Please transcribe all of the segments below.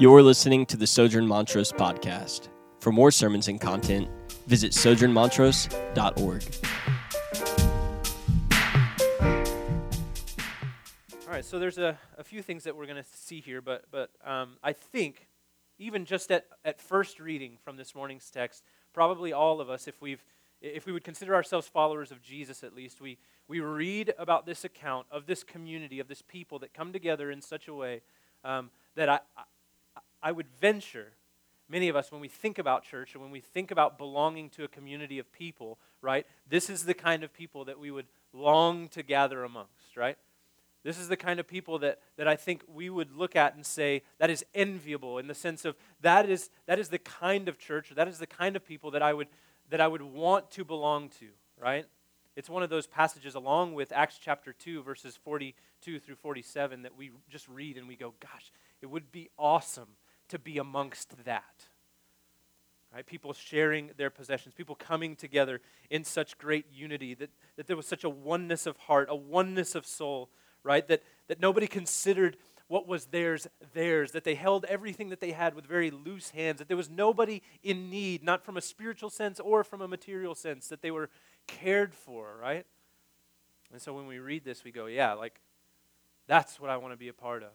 You're listening to the Sojourn Montrose podcast. For more sermons and content, visit sojournmontrose.org. All right, so there's a, a few things that we're going to see here, but, but um, I think even just at, at first reading from this morning's text, probably all of us, if, we've, if we would consider ourselves followers of Jesus at least, we, we read about this account of this community, of this people that come together in such a way um, that I, I would venture, many of us, when we think about church and when we think about belonging to a community of people, right, this is the kind of people that we would long to gather amongst, right? This is the kind of people that, that I think we would look at and say that is enviable in the sense of that is, that is the kind of church, that is the kind of people that I would, that I would want to belong to, right? It's one of those passages along with Acts chapter 2, verses 42 through 47, that we just read and we go, gosh, it would be awesome to be amongst that. Right? People sharing their possessions, people coming together in such great unity, that, that there was such a oneness of heart, a oneness of soul, right? That, that nobody considered what was theirs theirs, that they held everything that they had with very loose hands, that there was nobody in need, not from a spiritual sense or from a material sense, that they were cared for, right? And so when we read this, we go, yeah, like, that's what I want to be a part of.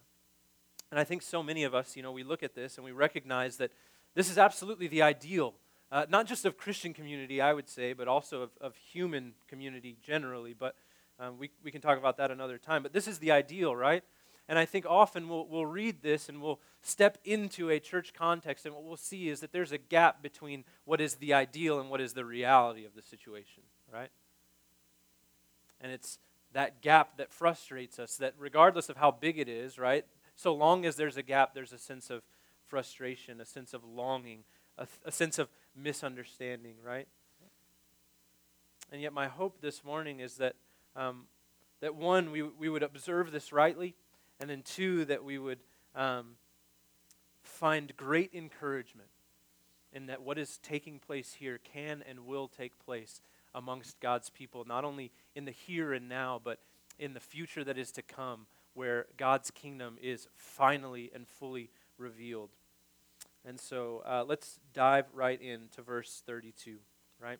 And I think so many of us, you know, we look at this and we recognize that this is absolutely the ideal, uh, not just of Christian community, I would say, but also of, of human community generally. But um, we, we can talk about that another time. But this is the ideal, right? And I think often we'll, we'll read this and we'll step into a church context, and what we'll see is that there's a gap between what is the ideal and what is the reality of the situation, right? And it's that gap that frustrates us, that regardless of how big it is, right, so long as there's a gap, there's a sense of frustration, a sense of longing, a, a sense of misunderstanding, right? And yet, my hope this morning is that, um, that one, we, we would observe this rightly, and then two, that we would um, find great encouragement in that what is taking place here can and will take place amongst God's people, not only in the here and now, but in the future that is to come where God's kingdom is finally and fully revealed. And so uh, let's dive right into verse 32, right?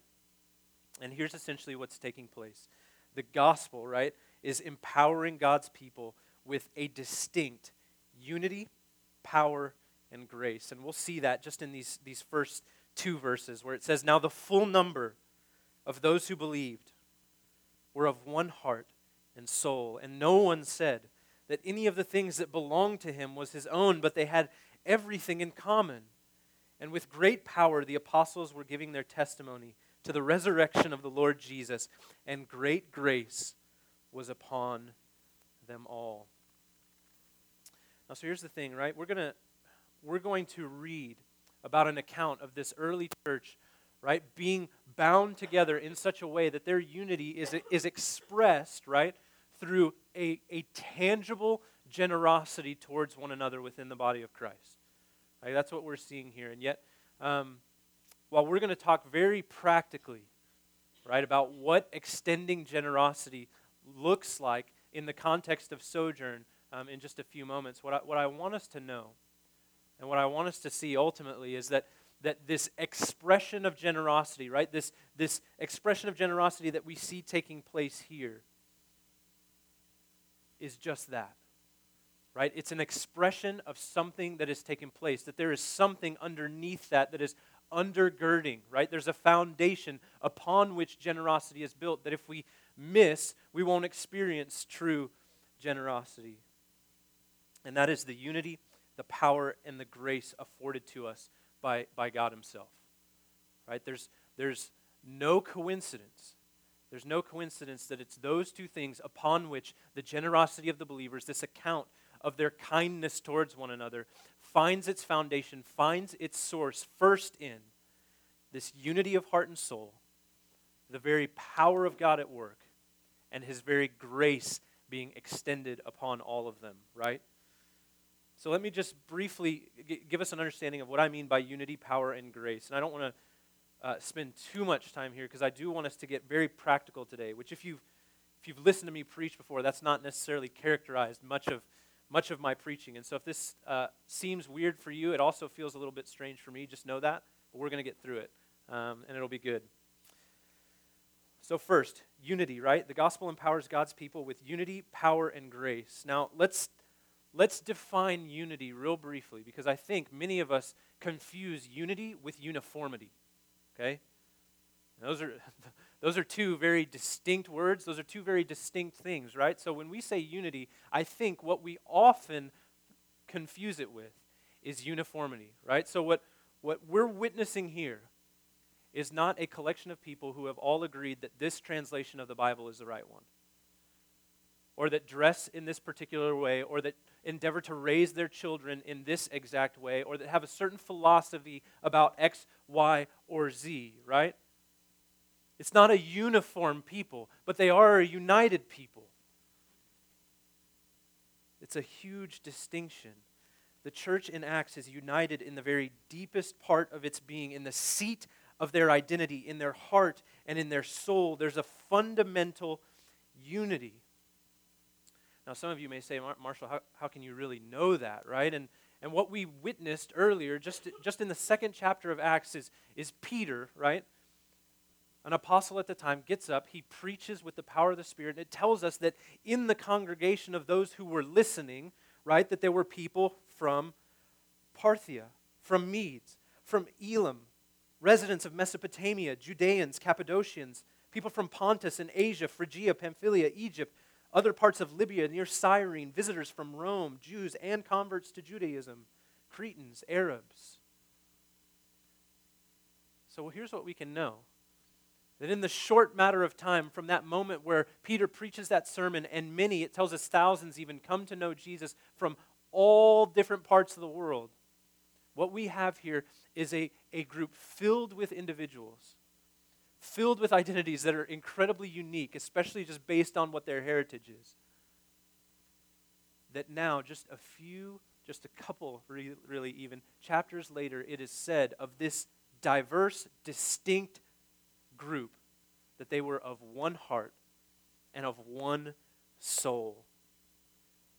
And here's essentially what's taking place the gospel, right, is empowering God's people with a distinct unity, power, and grace. And we'll see that just in these, these first two verses where it says, Now the full number of those who believed were of one heart and soul, and no one said, that any of the things that belonged to him was his own, but they had everything in common. And with great power, the apostles were giving their testimony to the resurrection of the Lord Jesus, and great grace was upon them all. Now, so here's the thing, right? We're, gonna, we're going to read about an account of this early church, right, being bound together in such a way that their unity is, is expressed, right, through a, a tangible generosity towards one another within the body of Christ. Right? That's what we're seeing here. And yet, um, while we're going to talk very practically, right, about what extending generosity looks like in the context of sojourn um, in just a few moments, what I, what I want us to know and what I want us to see ultimately is that, that this expression of generosity, right, this, this expression of generosity that we see taking place here, is just that. Right? It's an expression of something that has taken place, that there is something underneath that that is undergirding, right? There's a foundation upon which generosity is built that if we miss, we won't experience true generosity. And that is the unity, the power, and the grace afforded to us by, by God Himself. Right? There's, there's no coincidence there's no coincidence that it's those two things upon which the generosity of the believers, this account of their kindness towards one another, finds its foundation, finds its source first in this unity of heart and soul, the very power of God at work, and His very grace being extended upon all of them, right? So let me just briefly give us an understanding of what I mean by unity, power, and grace. And I don't want to uh, spend too much time here because I do want us to get very practical today, which if you've, if you've listened to me preach before, that's not necessarily characterized much of much of my preaching. And so if this uh, seems weird for you, it also feels a little bit strange for me. Just know that. But we're going to get through it, um, and it'll be good. So, first, unity, right? The gospel empowers God's people with unity, power, and grace. Now, let's, let's define unity real briefly because I think many of us confuse unity with uniformity. Okay? Those are, those are two very distinct words. Those are two very distinct things, right? So when we say unity, I think what we often confuse it with is uniformity, right? So what, what we're witnessing here is not a collection of people who have all agreed that this translation of the Bible is the right one, or that dress in this particular way, or that endeavor to raise their children in this exact way, or that have a certain philosophy about X, Y, or Z, right? It's not a uniform people, but they are a united people. It's a huge distinction. The church in Acts is united in the very deepest part of its being, in the seat of their identity, in their heart, and in their soul. There's a fundamental unity. Now, some of you may say, Marshall, how, how can you really know that, right? And, and what we witnessed earlier, just, just in the second chapter of Acts, is, is Peter, right? An apostle at the time gets up, he preaches with the power of the Spirit, and it tells us that in the congregation of those who were listening, right, that there were people from Parthia, from Medes, from Elam, residents of Mesopotamia, Judeans, Cappadocians, people from Pontus and Asia, Phrygia, Pamphylia, Egypt, other parts of Libya near Cyrene, visitors from Rome, Jews and converts to Judaism, Cretans, Arabs. So here's what we can know that in the short matter of time from that moment where Peter preaches that sermon, and many, it tells us thousands even, come to know Jesus from all different parts of the world, what we have here is a, a group filled with individuals, filled with identities that are incredibly unique, especially just based on what their heritage is. That now, just a few, just a couple, really even, chapters later, it is said of this diverse, distinct group that they were of one heart and of one soul.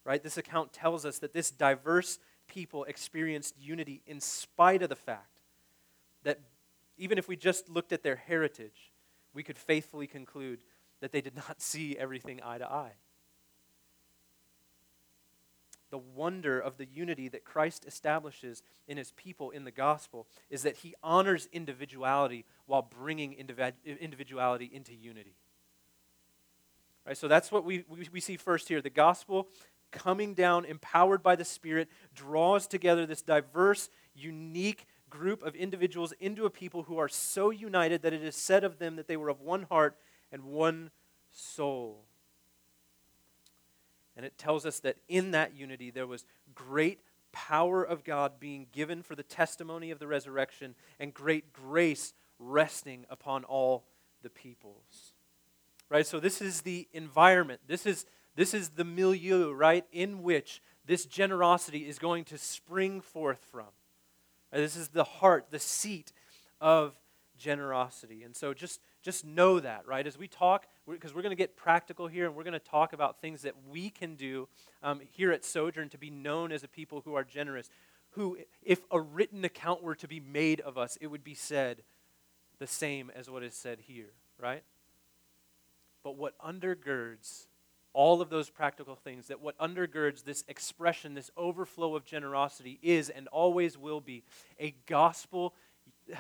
Right? This account tells us that this diverse people experienced unity in spite of the fact that even if we just looked at their heritage, we could faithfully conclude that they did not see everything eye to eye. The wonder of the unity that Christ establishes in his people in the gospel is that he honors individuality while bringing individuality into unity. Right, so that's what we, we, we see first here. The gospel coming down, empowered by the Spirit, draws together this diverse, unique group of individuals into a people who are so united that it is said of them that they were of one heart and one soul. And it tells us that in that unity there was great power of God being given for the testimony of the resurrection and great grace resting upon all the peoples. Right? So, this is the environment. This is this is the milieu, right, in which this generosity is going to spring forth from. This is the heart, the seat of generosity. And so just, just know that, right? As we talk, because we're, we're going to get practical here and we're going to talk about things that we can do um, here at Sojourn to be known as a people who are generous. Who, if a written account were to be made of us, it would be said the same as what is said here, right? But what undergirds all of those practical things, that what undergirds this expression, this overflow of generosity is and always will be a gospel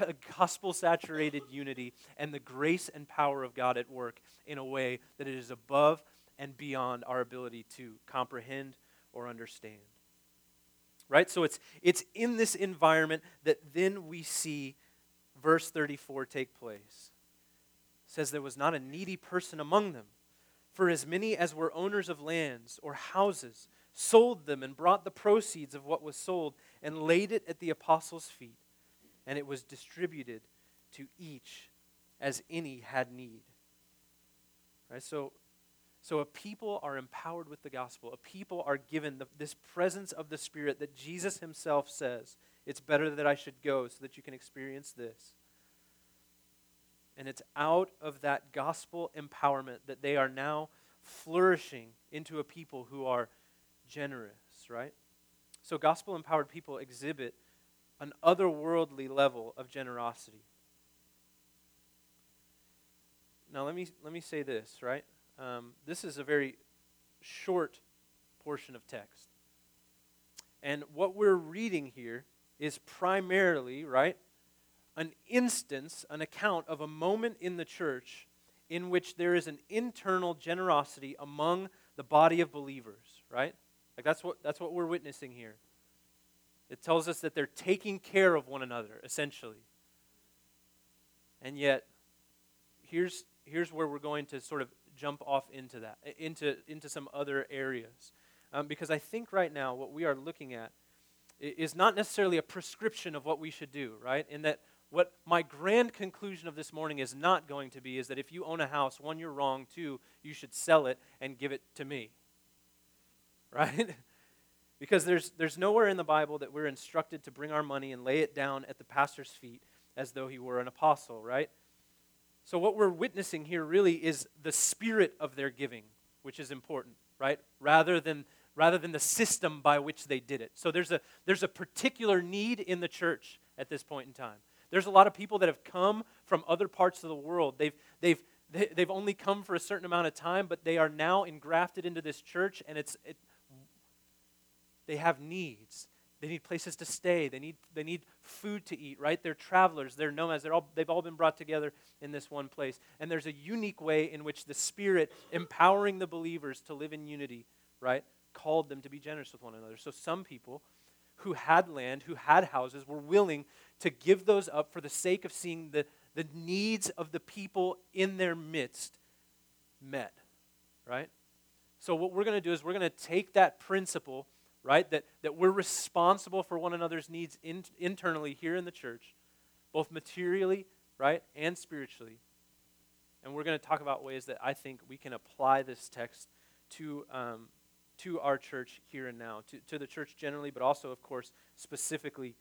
a gospel saturated unity and the grace and power of God at work in a way that it is above and beyond our ability to comprehend or understand. Right? So it's it's in this environment that then we see verse 34 take place. It says there was not a needy person among them for as many as were owners of lands or houses sold them and brought the proceeds of what was sold and laid it at the apostles' feet, and it was distributed to each as any had need. Right? So, so a people are empowered with the gospel. A people are given the, this presence of the Spirit that Jesus himself says, it's better that I should go so that you can experience this. And it's out of that gospel empowerment that they are now flourishing into a people who are generous. right? So, gospel empowered people exhibit an otherworldly level of generosity. Now, let me, let me say this, right? Um, this is a very short portion of text. And what we're reading here is primarily, right, an instance, an account of a moment in the church in which there is an internal generosity among the body of believers, right? Like that's what that's what we're witnessing here. It tells us that they're taking care of one another, essentially. And yet, here's here's where we're going to sort of jump off into that, into into some other areas, um, because I think right now what we are looking at is not necessarily a prescription of what we should do, right? In that what my grand conclusion of this morning is not going to be is that if you own a house, one, you're wrong, two, you should sell it and give it to me. Right? because there's, there's nowhere in the Bible that we're instructed to bring our money and lay it down at the pastor's feet as though he were an apostle, right? So, what we're witnessing here really is the spirit of their giving, which is important, right? Rather than, rather than the system by which they did it. So, there's a, there's a particular need in the church at this point in time. There's a lot of people that have come from other parts of the world. They've, they've, they've only come for a certain amount of time, but they are now engrafted into this church, and it's, it, they have needs. They need places to stay. They need, they need food to eat, right? They're travelers. They're nomads. They're all, they've all been brought together in this one place. And there's a unique way in which the Spirit, empowering the believers to live in unity, right, called them to be generous with one another. So some people who had land, who had houses, were willing to give those up for the sake of seeing the, the needs of the people in their midst met. Right? So, what we're going to do is we're going to take that principle, right, that, that we're responsible for one another's needs in, internally here in the church, both materially, right, and spiritually. And we're going to talk about ways that I think we can apply this text to um, to our church here and now, to, to the church generally, but also, of course, specifically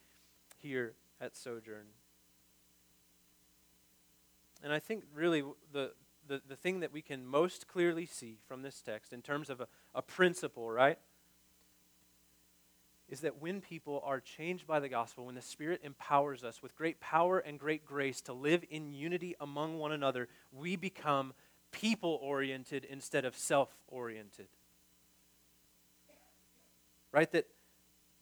here at Sojourn. And I think really the, the, the thing that we can most clearly see from this text in terms of a, a principle, right, is that when people are changed by the gospel, when the Spirit empowers us with great power and great grace to live in unity among one another, we become people oriented instead of self oriented right? That,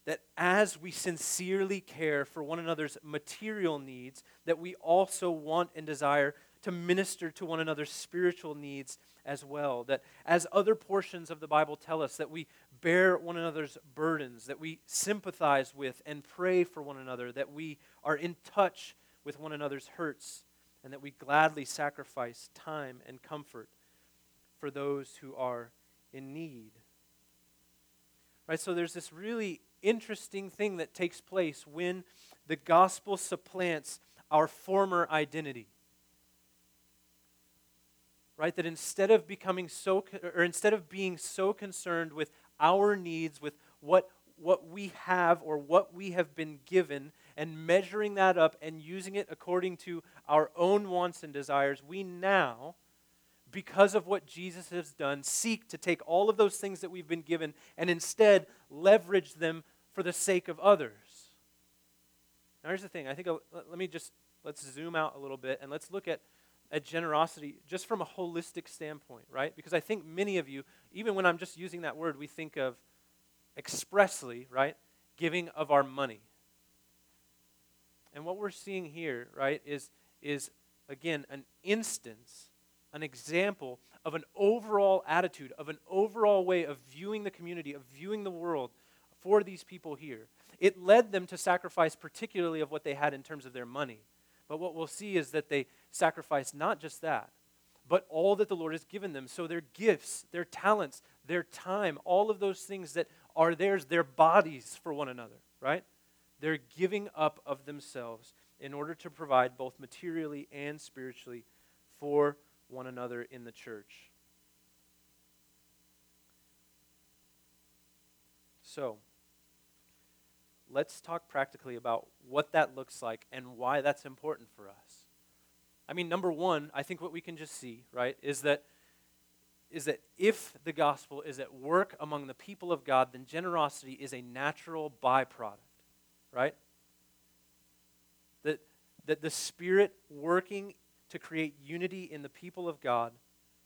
that as we sincerely care for one another's material needs, that we also want and desire to minister to one another's spiritual needs as well. That as other portions of the Bible tell us, that we bear one another's burdens, that we sympathize with and pray for one another, that we are in touch with one another's hurts, and that we gladly sacrifice time and comfort for those who are in need. Right? So there's this really interesting thing that takes place when the gospel supplants our former identity. Right? That instead of becoming so or instead of being so concerned with our needs, with what what we have or what we have been given and measuring that up and using it according to our own wants and desires, we now because of what Jesus has done, seek to take all of those things that we've been given and instead leverage them for the sake of others. Now, here's the thing. I think let me just let's zoom out a little bit and let's look at at generosity just from a holistic standpoint, right? Because I think many of you, even when I'm just using that word, we think of expressly, right, giving of our money. And what we're seeing here, right, is is again an instance an example of an overall attitude, of an overall way of viewing the community, of viewing the world for these people here. It led them to sacrifice, particularly of what they had in terms of their money. But what we'll see is that they sacrificed not just that, but all that the Lord has given them. So their gifts, their talents, their time, all of those things that are theirs, their bodies for one another, right? They're giving up of themselves in order to provide both materially and spiritually for one another in the church. So, let's talk practically about what that looks like and why that's important for us. I mean, number one, I think what we can just see, right, is that is that if the gospel is at work among the people of God, then generosity is a natural byproduct, right? That, that the Spirit working to create unity in the people of God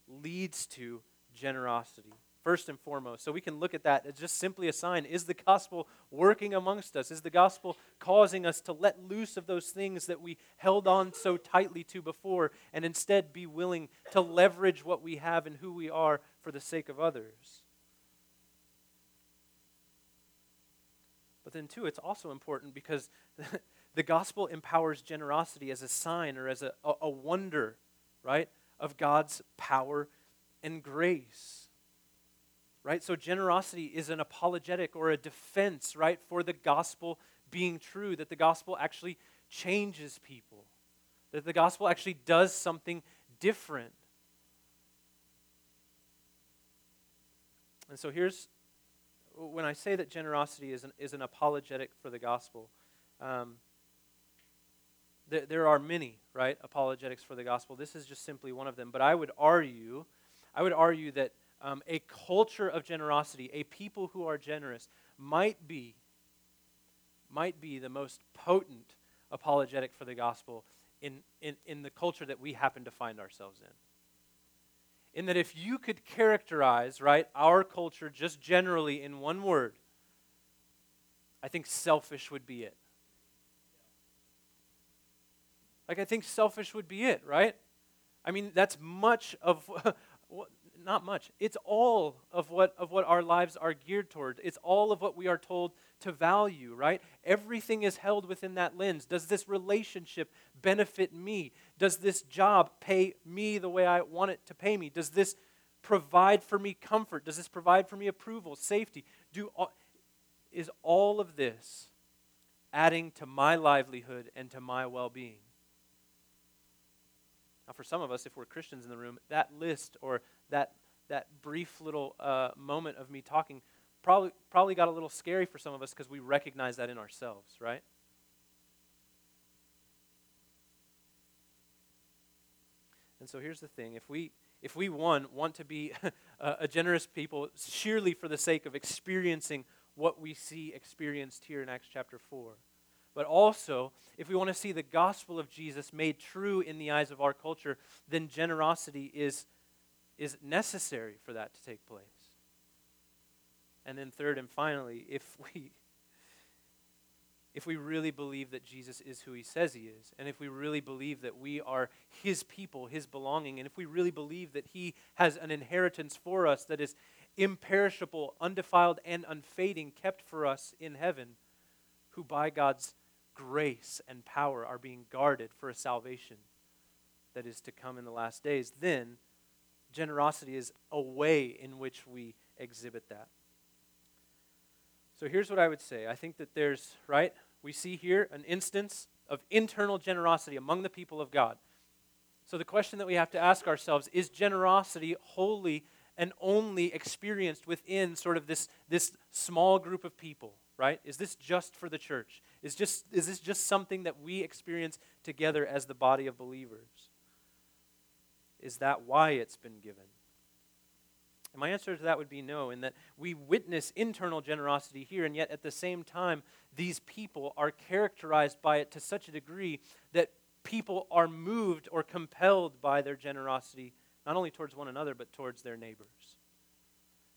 leads to generosity first and foremost. So we can look at that as just simply a sign. Is the gospel working amongst us? Is the gospel causing us to let loose of those things that we held on so tightly to before and instead be willing to leverage what we have and who we are for the sake of others? But then, too, it's also important because the gospel empowers generosity as a sign or as a, a, wonder, right, of God's power and grace right? So generosity is an apologetic or a defense, right, for the gospel being true, that the gospel actually changes people, that the gospel actually does something different. And so here's when I say that generosity is an, is an apologetic for the gospel. Um, there, there are many, right, apologetics for the gospel. This is just simply one of them. But I would argue, I would argue that um, a culture of generosity, a people who are generous, might be, might be the most potent apologetic for the gospel in, in, in the culture that we happen to find ourselves in. In that if you could characterize, right, our culture just generally in one word, I think selfish would be it. Like, I think selfish would be it, right? I mean, that's much of not much. It's all of what, of what our lives are geared toward. It's all of what we are told to value, right? Everything is held within that lens. Does this relationship benefit me? Does this job pay me the way I want it to pay me? Does this provide for me comfort? Does this provide for me approval, safety? Do all, is all of this adding to my livelihood and to my well being? Now, for some of us, if we're Christians in the room, that list or that, that brief little uh, moment of me talking probably, probably got a little scary for some of us because we recognize that in ourselves, right? And so here's the thing if we, if we one, want to be a, generous people sheerly for the sake of experiencing what we see experienced here in Acts chapter 4, but also, if we want to see the gospel of Jesus made true in the eyes of our culture, then generosity is is necessary for that to take place. And then third and finally, if we if we really believe that Jesus is who he says he is, and if we really believe that we are his people, his belonging, and if we really believe that he has an inheritance for us that is imperishable, undefiled, and unfading, kept for us in heaven, who by God's grace and power are being guarded for a salvation that is to come in the last days, then generosity is a way in which we exhibit that. So here's what I would say I think that there's, right? We see here an instance of internal generosity among the people of God. So the question that we have to ask ourselves is generosity wholly and only experienced within sort of this, this small group of people, right? Is this just for the church? Is, just, is this just something that we experience together as the body of believers? Is that why it's been given? And my answer to that would be no, in that we witness internal generosity here, and yet at the same time, these people are characterized by it to such a degree that people are moved or compelled by their generosity, not only towards one another, but towards their neighbors.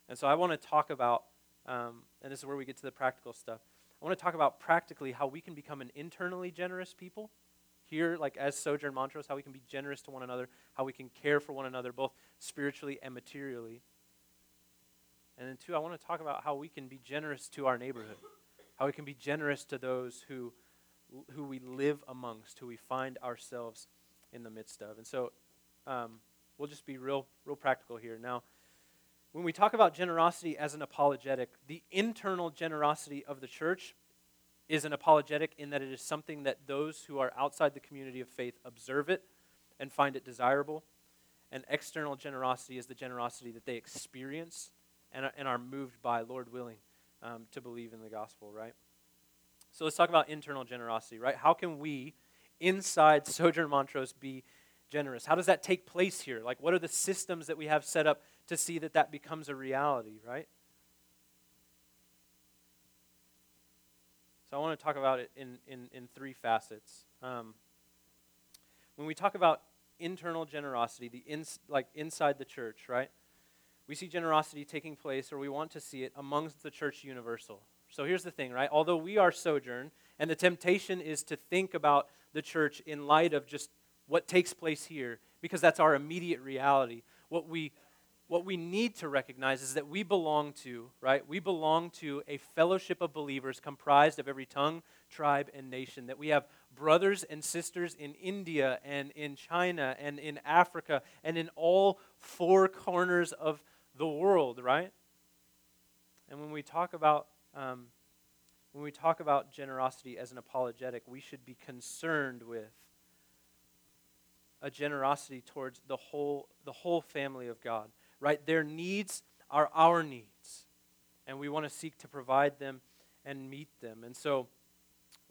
And so I want to talk about, um, and this is where we get to the practical stuff. I want to talk about practically how we can become an internally generous people here, like as Sojourn Montrose, how we can be generous to one another, how we can care for one another, both spiritually and materially. And then, two, I want to talk about how we can be generous to our neighborhood, how we can be generous to those who, who we live amongst, who we find ourselves in the midst of. And so, um, we'll just be real, real practical here. Now, when we talk about generosity as an apologetic, the internal generosity of the church is an apologetic in that it is something that those who are outside the community of faith observe it and find it desirable. And external generosity is the generosity that they experience and, and are moved by, Lord willing, um, to believe in the gospel, right? So let's talk about internal generosity, right? How can we, inside Sojourn Montrose, be generous? How does that take place here? Like, what are the systems that we have set up to see that that becomes a reality, right? So I want to talk about it in, in, in three facets. Um, when we talk about internal generosity, the ins, like inside the church, right? We see generosity taking place, or we want to see it amongst the church universal. So here's the thing, right? Although we are sojourn, and the temptation is to think about the church in light of just what takes place here, because that's our immediate reality. What we what we need to recognize is that we belong to, right? We belong to a fellowship of believers comprised of every tongue, tribe, and nation. That we have brothers and sisters in India and in China and in Africa and in all four corners of the world, right? And when we talk about um, when we talk about generosity as an apologetic, we should be concerned with a generosity towards the whole the whole family of God right? Their needs are our needs, and we want to seek to provide them and meet them. And so,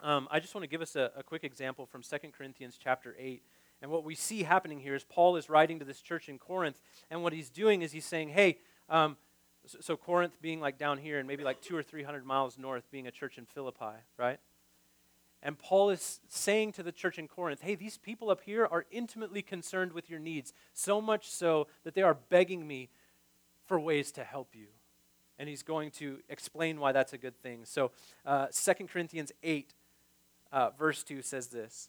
um, I just want to give us a, a quick example from 2 Corinthians chapter 8. And what we see happening here is Paul is writing to this church in Corinth, and what he's doing is he's saying, hey, um, so, so Corinth being like down here, and maybe like two or three hundred miles north, being a church in Philippi, right? And Paul is saying to the church in Corinth, hey, these people up here are intimately concerned with your needs, so much so that they are begging me for ways to help you. And he's going to explain why that's a good thing. So, uh, 2 Corinthians 8, uh, verse 2 says this.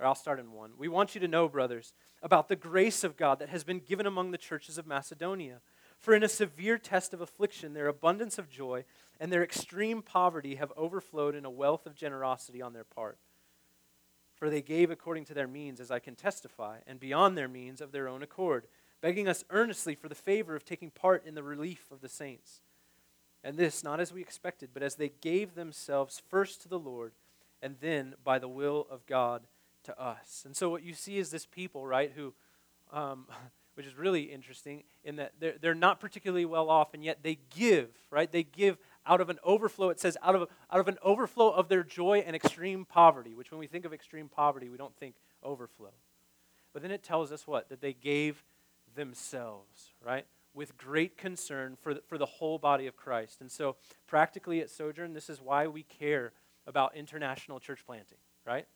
Or I'll start in 1. We want you to know, brothers, about the grace of God that has been given among the churches of Macedonia. For in a severe test of affliction, their abundance of joy and their extreme poverty have overflowed in a wealth of generosity on their part. For they gave according to their means, as I can testify, and beyond their means of their own accord, begging us earnestly for the favor of taking part in the relief of the saints. And this, not as we expected, but as they gave themselves first to the Lord, and then by the will of God to us. And so, what you see is this people, right, who. Um, which is really interesting in that they're, they're not particularly well off, and yet they give, right? They give out of an overflow. It says out of, out of an overflow of their joy and extreme poverty, which when we think of extreme poverty, we don't think overflow. But then it tells us what? That they gave themselves, right? With great concern for the, for the whole body of Christ. And so, practically at Sojourn, this is why we care about international church planting, right?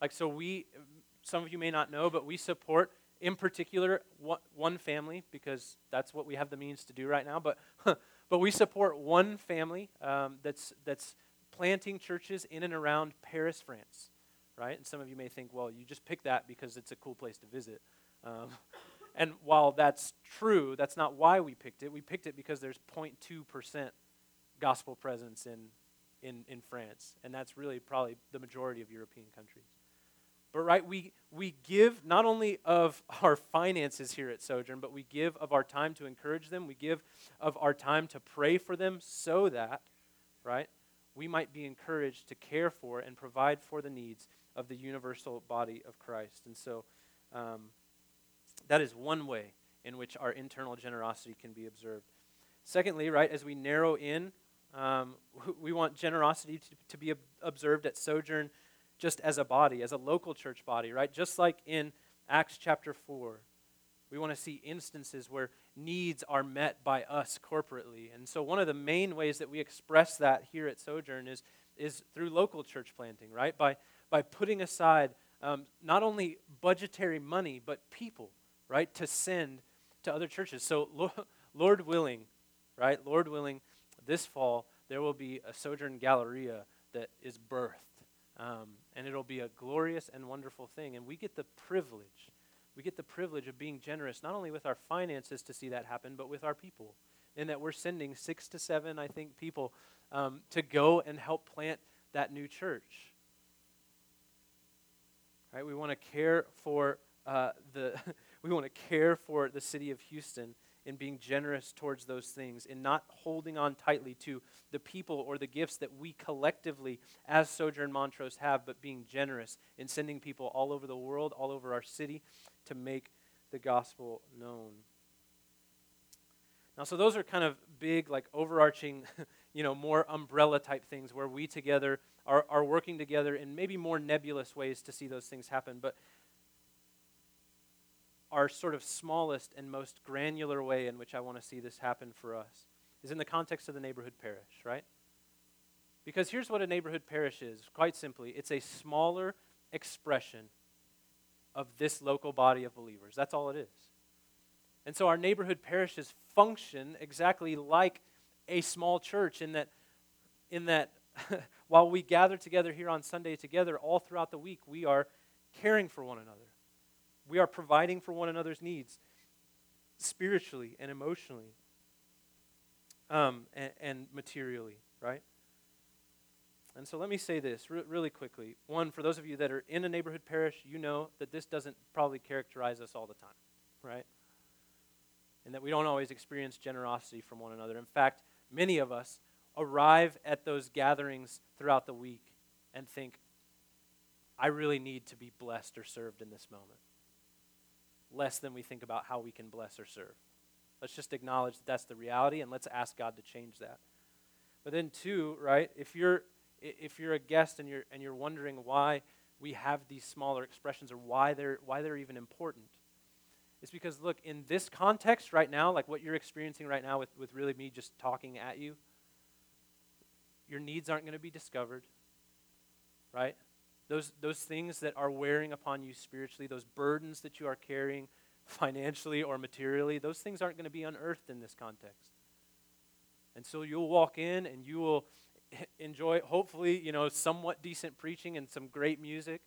Like, so we, some of you may not know, but we support in particular one family because that's what we have the means to do right now. But but we support one family um, that's that's planting churches in and around Paris, France, right? And some of you may think, well, you just picked that because it's a cool place to visit. Um, and while that's true, that's not why we picked it. We picked it because there's 0.2 percent gospel presence in in in France, and that's really probably the majority of European countries. But right, we, we give not only of our finances here at Sojourn, but we give of our time to encourage them. We give of our time to pray for them so that, right, we might be encouraged to care for and provide for the needs of the universal body of Christ. And so um, that is one way in which our internal generosity can be observed. Secondly, right, as we narrow in, um, we want generosity to, to be observed at Sojourn just as a body, as a local church body, right? Just like in Acts chapter 4. We want to see instances where needs are met by us corporately. And so, one of the main ways that we express that here at Sojourn is, is through local church planting, right? By, by putting aside um, not only budgetary money, but people, right, to send to other churches. So, Lord willing, right, Lord willing, this fall there will be a Sojourn Galleria that is birthed. Um, and it'll be a glorious and wonderful thing. And we get the privilege, we get the privilege of being generous, not only with our finances to see that happen, but with our people. In that we're sending six to seven, I think, people um, to go and help plant that new church. Right? We want to care for uh, the we want to care for the city of Houston in being generous towards those things, in not holding on tightly to the people or the gifts that we collectively, as Sojourn Montrose, have, but being generous in sending people all over the world, all over our city, to make the gospel known. Now, so those are kind of big, like overarching, you know, more umbrella type things where we together are, are working together in maybe more nebulous ways to see those things happen. But our sort of smallest and most granular way in which I want to see this happen for us is in the context of the neighborhood parish, right? Because here's what a neighborhood parish is quite simply it's a smaller expression of this local body of believers. That's all it is. And so our neighborhood parishes function exactly like a small church in that, in that while we gather together here on Sunday together, all throughout the week, we are caring for one another. We are providing for one another's needs spiritually and emotionally um, and, and, materially, right? And so let me say this re- really quickly. One, for those of you that are in a neighborhood parish, you know that this doesn't probably characterize us all the time, right? And that we don't always experience generosity from one another. In fact, many of us arrive at those gatherings throughout the week and think, I really need to be blessed or served in this moment. Less than we think about how we can bless or serve. Let's just acknowledge that that's the reality and let's ask God to change that. But then, two, right, if you're if you're a guest and you're and you're wondering why we have these smaller expressions or why they're why they're even important, it's because look, in this context right now, like what you're experiencing right now with, with really me just talking at you, your needs aren't going to be discovered, right? Those, those things that are wearing upon you spiritually, those burdens that you are carrying financially or materially, those things aren't going to be unearthed in this context. And so you'll walk in and you will enjoy, hopefully, you know, somewhat decent preaching and some great music.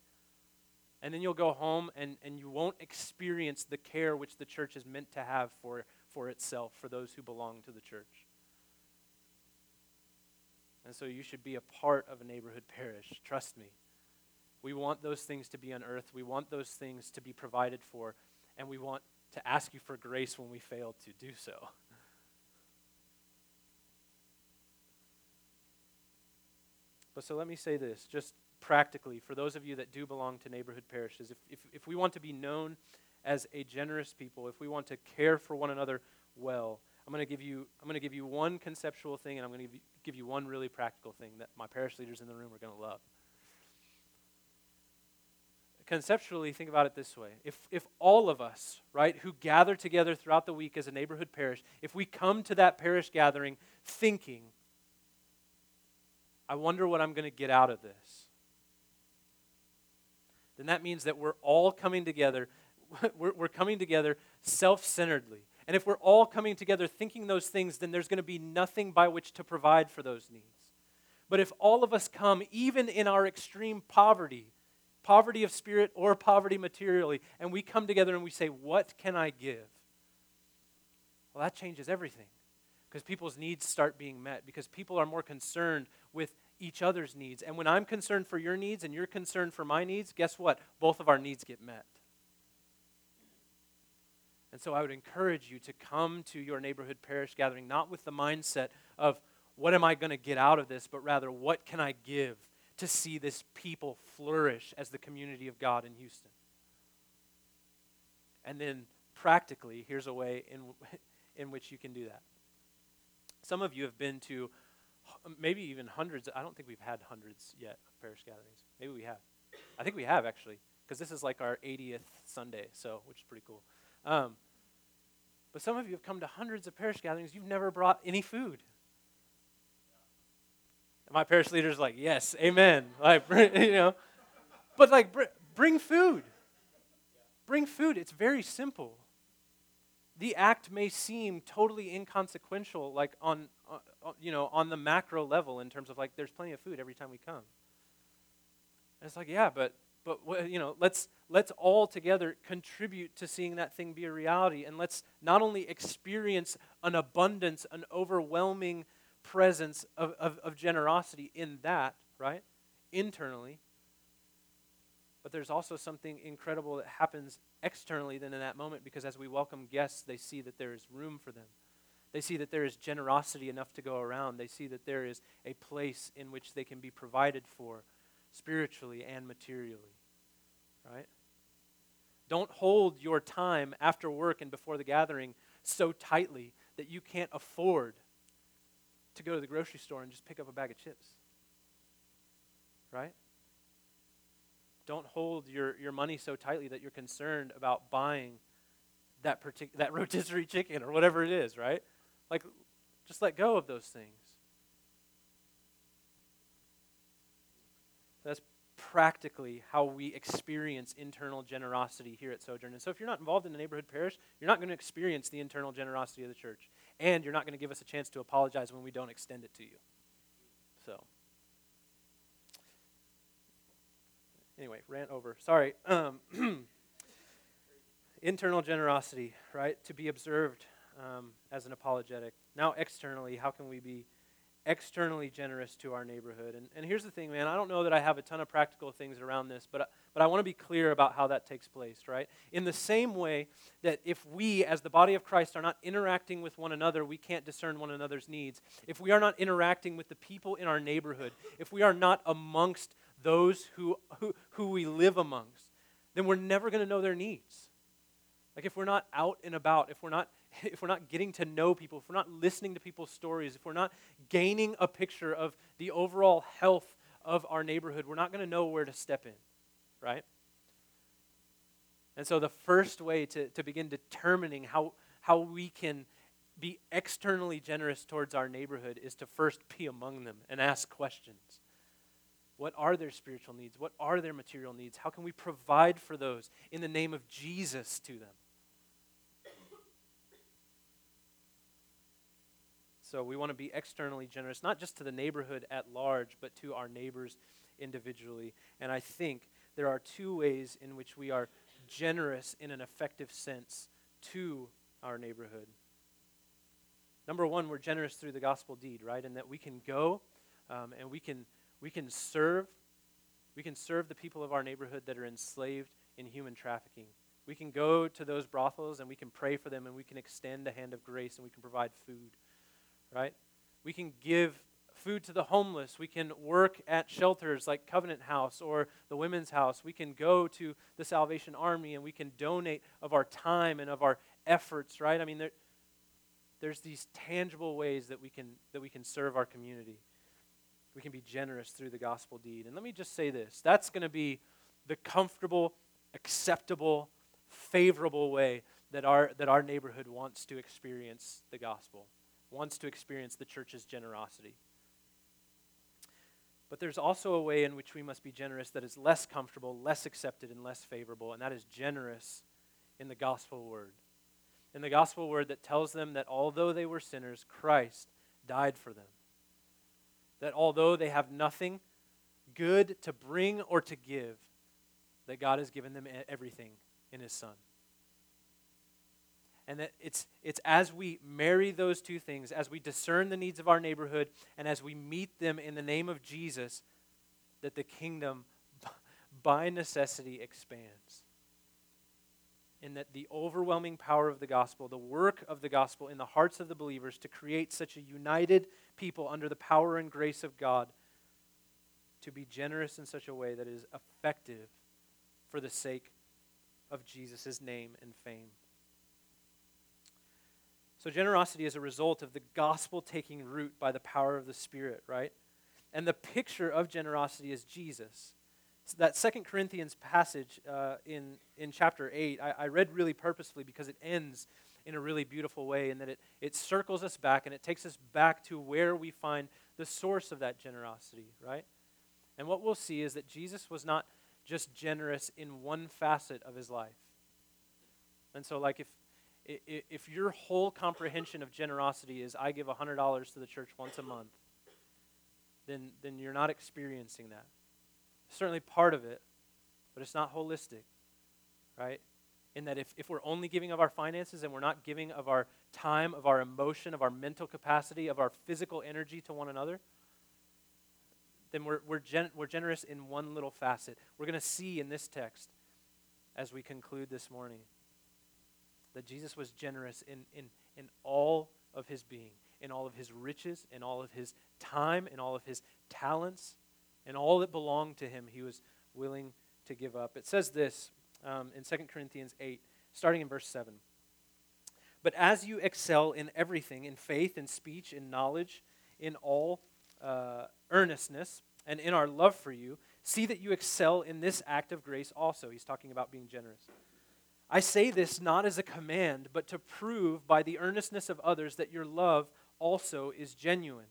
And then you'll go home and, and you won't experience the care which the church is meant to have for, for itself, for those who belong to the church. And so you should be a part of a neighborhood parish. Trust me. We want those things to be unearthed. We want those things to be provided for. And we want to ask you for grace when we fail to do so. But so let me say this just practically for those of you that do belong to neighborhood parishes, if, if, if we want to be known as a generous people, if we want to care for one another well, I'm going to give you I'm going to give you one conceptual thing and I'm going to give you, give you one really practical thing that my parish leaders in the room are going to love. Conceptually, think about it this way. If, if all of us, right, who gather together throughout the week as a neighborhood parish, if we come to that parish gathering thinking, I wonder what I'm going to get out of this, then that means that we're all coming together, we're, we're coming together self centeredly and if we're all coming together thinking those things, then there's going to be nothing by which to provide for those needs. But if all of us come, even in our extreme poverty, poverty of spirit or poverty materially, and we come together and we say, What can I give? Well, that changes everything because people's needs start being met, because people are more concerned with each other's needs. And when I'm concerned for your needs and you're concerned for my needs, guess what? Both of our needs get met. And so I would encourage you to come to your neighborhood parish gathering not with the mindset of what am I going to get out of this, but rather what can I give to see this people flourish as the community of God in Houston. And then practically, here's a way in, in which you can do that. Some of you have been to maybe even hundreds. I don't think we've had hundreds yet of parish gatherings. Maybe we have. I think we have actually, because this is like our 80th Sunday, so which is pretty cool. Um, but some of you have come to hundreds of parish gatherings, you've never brought any food. And my parish leader's like, yes, amen. Like, you know, but like, br- bring food. Bring food. It's very simple. The act may seem totally inconsequential, like on, uh, you know, on the macro level in terms of like, there's plenty of food every time we come. And it's like, yeah, but but you know let's let's all together contribute to seeing that thing be a reality and let's not only experience an abundance an overwhelming presence of, of, of generosity in that right internally. But there's also something incredible that happens externally then in that moment because as we welcome guests they see that there is room for them. They see that there is generosity enough to go around. They see that there is a place in which they can be provided for spiritually and materially right? Don't hold your time after work and before the gathering so tightly that you can't afford to go to the grocery store and just pick up a bag of chips. Right? Don't hold your, your money so tightly that you're concerned about buying that partic- that rotisserie chicken or whatever it is, right? Like, just let go of those things. That's practically how we experience internal generosity here at Sojourn. And so, if you're not involved in the neighborhood parish, you're not going to experience the internal generosity of the church. And you're not going to give us a chance to apologize when we don't extend it to you. So, anyway, rant over. Sorry. Um, internal generosity, right? To be observed um, as an apologetic. Now, externally, how can we be externally generous to our neighborhood? And, and here's the thing, man. I don't know that I have a ton of practical things around this, but, but I want to be clear about how that takes place, right? In the same way that if we, as the body of Christ, are not interacting with one another, we can't discern one another's needs. If we are not interacting with the people in our neighborhood, if we are not amongst those who, who, who we live amongst, then we're never going to know their needs. Like if we're not out and about, if we're not if we're not getting to know people, if we're not listening to people's stories, if we're not gaining a picture of the overall health of our neighborhood, we're not going to know where to step in, right? And so the first way to, to begin determining how, how we can be externally generous towards our neighborhood is to first be among them and ask questions. What are their spiritual needs? What are their material needs? How can we provide for those in the name of Jesus to them? So we want to be externally generous, not just to the neighborhood at large, but to our neighbors individually. And I think there are two ways in which we are generous in an effective sense to our neighborhood. Number one, we're generous through the gospel deed, right? And that we can go um, and we can, we can serve. We can serve the people of our neighborhood that are enslaved in human trafficking. We can go to those brothels and we can pray for them and we can extend a hand of grace and we can provide food right? We can give food to the homeless. We can work at shelters like Covenant House or the Women's House. We can go to the Salvation Army and we can donate of our time and of our efforts, right? I mean, there, there's these tangible ways that we can that we can serve our community. We can be generous through the gospel deed. And let me just say this. That's going to be the comfortable, acceptable, favorable way that our that our neighborhood wants to experience the gospel wants to experience the church's generosity. But there's also a way in which we must be generous that is less comfortable, less accepted, and less favorable, and that is generous in the gospel word. In the gospel word that tells them that although they were sinners, Christ died for them. That although they have nothing good to bring or to give, that God has given them everything in His Son and that it's, it's as we marry those two things, as we discern the needs of our neighborhood, and as we meet them in the name of Jesus, that the kingdom by necessity expands. And that the overwhelming power of the gospel, the work of the gospel in the hearts of the believers to create such a united people under the power and grace of God, to be generous in such a way that is effective for the sake of Jesus' name and fame. So, generosity is a result of the gospel taking root by the power of the Spirit, right? And the picture of generosity is Jesus. So that Second Corinthians passage uh, in, in chapter 8, I, I read really purposefully because it ends in a really beautiful way and that it, it circles us back and it takes us back to where we find the source of that generosity, right? And what we'll see is that Jesus was not just generous in one facet of his life. And so, like, if, if your whole comprehension of generosity is I give $100 to the church once a month, then, then you're not experiencing that. Certainly part of it, but it's not holistic, right? In that if, if we're only giving of our finances and we're not giving of our time, of our emotion, of our mental capacity, of our physical energy to one another, then we're, we're, gen- we're generous in one little facet. We're going to see in this text as we conclude this morning that Jesus was generous in, in, in all of his being, in all of his riches, in all of his time, in all of his talents, and all that belonged to him, he was willing to give up. It says this um, in 2 Corinthians 8, starting in verse 7. But as you excel in everything, in faith, in speech, in knowledge, in all uh, earnestness, and in our love for you, see that you excel in this act of grace also. He's talking about being generous. I say this not as a command, but to prove by the earnestness of others that your love also is genuine.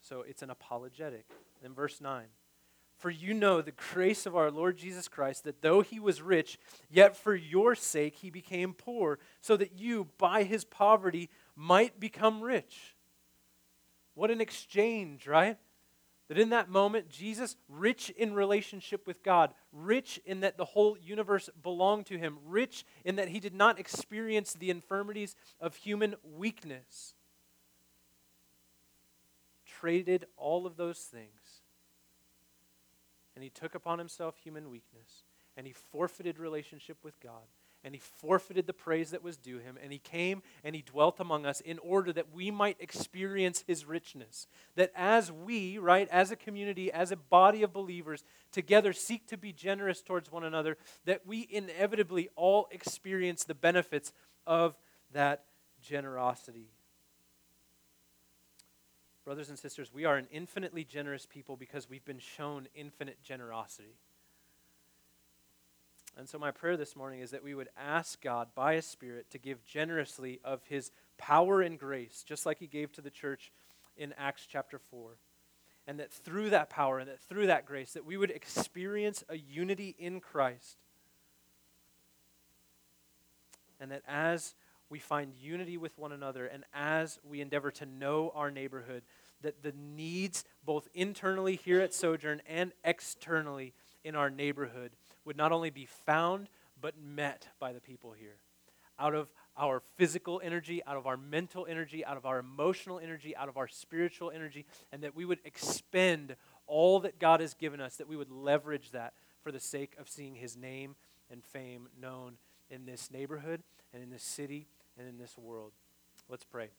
So it's an apologetic. Then verse 9. For you know the grace of our Lord Jesus Christ, that though he was rich, yet for your sake he became poor, so that you, by his poverty, might become rich. What an exchange, right? That in that moment, Jesus, rich in relationship with God, rich in that the whole universe belonged to him, rich in that he did not experience the infirmities of human weakness, traded all of those things. And he took upon himself human weakness, and he forfeited relationship with God and he forfeited the praise that was due him, and he came and he dwelt among us in order that we might experience his richness. That as we, right, as a community, as a body of believers, together seek to be generous towards one another, that we inevitably all experience the benefits of that generosity. Brothers and sisters, we are an infinitely generous people because we've been shown infinite generosity. And so, my prayer this morning is that we would ask God by His Spirit to give generously of His power and grace, just like He gave to the church in Acts chapter 4. And that through that power and that through that grace, that we would experience a unity in Christ. And that as we find unity with one another and as we endeavor to know our neighborhood, that the needs, both internally here at Sojourn and externally in our neighborhood, would not only be found, but met by the people here. Out of our physical energy, out of our mental energy, out of our emotional energy, out of our spiritual energy, and that we would expend all that God has given us, that we would leverage that for the sake of seeing His name and fame known in this neighborhood and in this city and in this world. Let's pray.